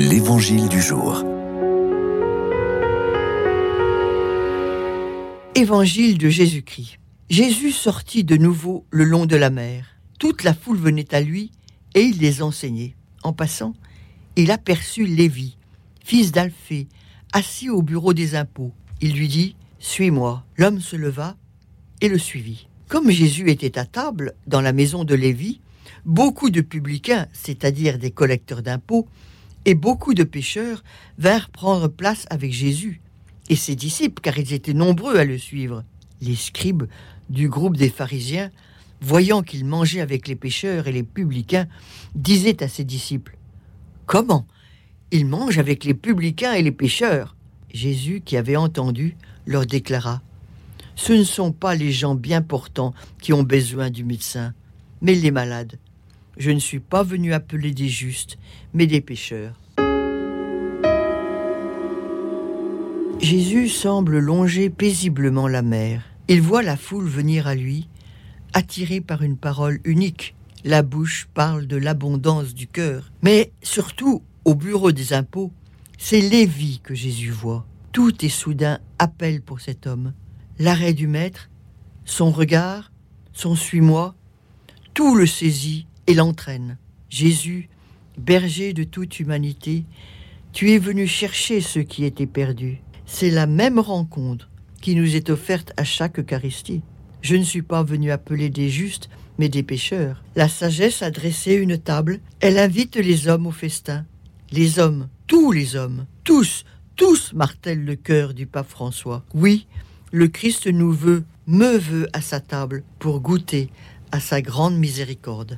L'Évangile du jour. Évangile de Jésus-Christ. Jésus sortit de nouveau le long de la mer. Toute la foule venait à lui et il les enseignait. En passant, il aperçut Lévi, fils d'Alphée, assis au bureau des impôts. Il lui dit Suis-moi. L'homme se leva et le suivit. Comme Jésus était à table dans la maison de Lévi, beaucoup de publicains, c'est-à-dire des collecteurs d'impôts, et beaucoup de pécheurs vinrent prendre place avec Jésus et ses disciples, car ils étaient nombreux à le suivre. Les scribes du groupe des pharisiens, voyant qu'il mangeait avec les pécheurs et les publicains, disaient à ses disciples Comment Il mange avec les publicains et les pécheurs Jésus, qui avait entendu, leur déclara Ce ne sont pas les gens bien portants qui ont besoin du médecin, mais les malades. Je ne suis pas venu appeler des justes, mais des pécheurs. Jésus semble longer paisiblement la mer. Il voit la foule venir à lui, attiré par une parole unique. La bouche parle de l'abondance du cœur. Mais surtout, au bureau des impôts, c'est Lévi que Jésus voit. Tout est soudain appel pour cet homme. L'arrêt du maître, son regard, son suis-moi, tout le saisit et l'entraîne. Jésus, berger de toute humanité, tu es venu chercher ceux qui étaient perdus. C'est la même rencontre qui nous est offerte à chaque Eucharistie. Je ne suis pas venu appeler des justes, mais des pécheurs. La sagesse a dressé une table, elle invite les hommes au festin. Les hommes, tous les hommes, tous, tous martèlent le cœur du pape François. Oui, le Christ nous veut, me veut à sa table pour goûter à sa grande miséricorde.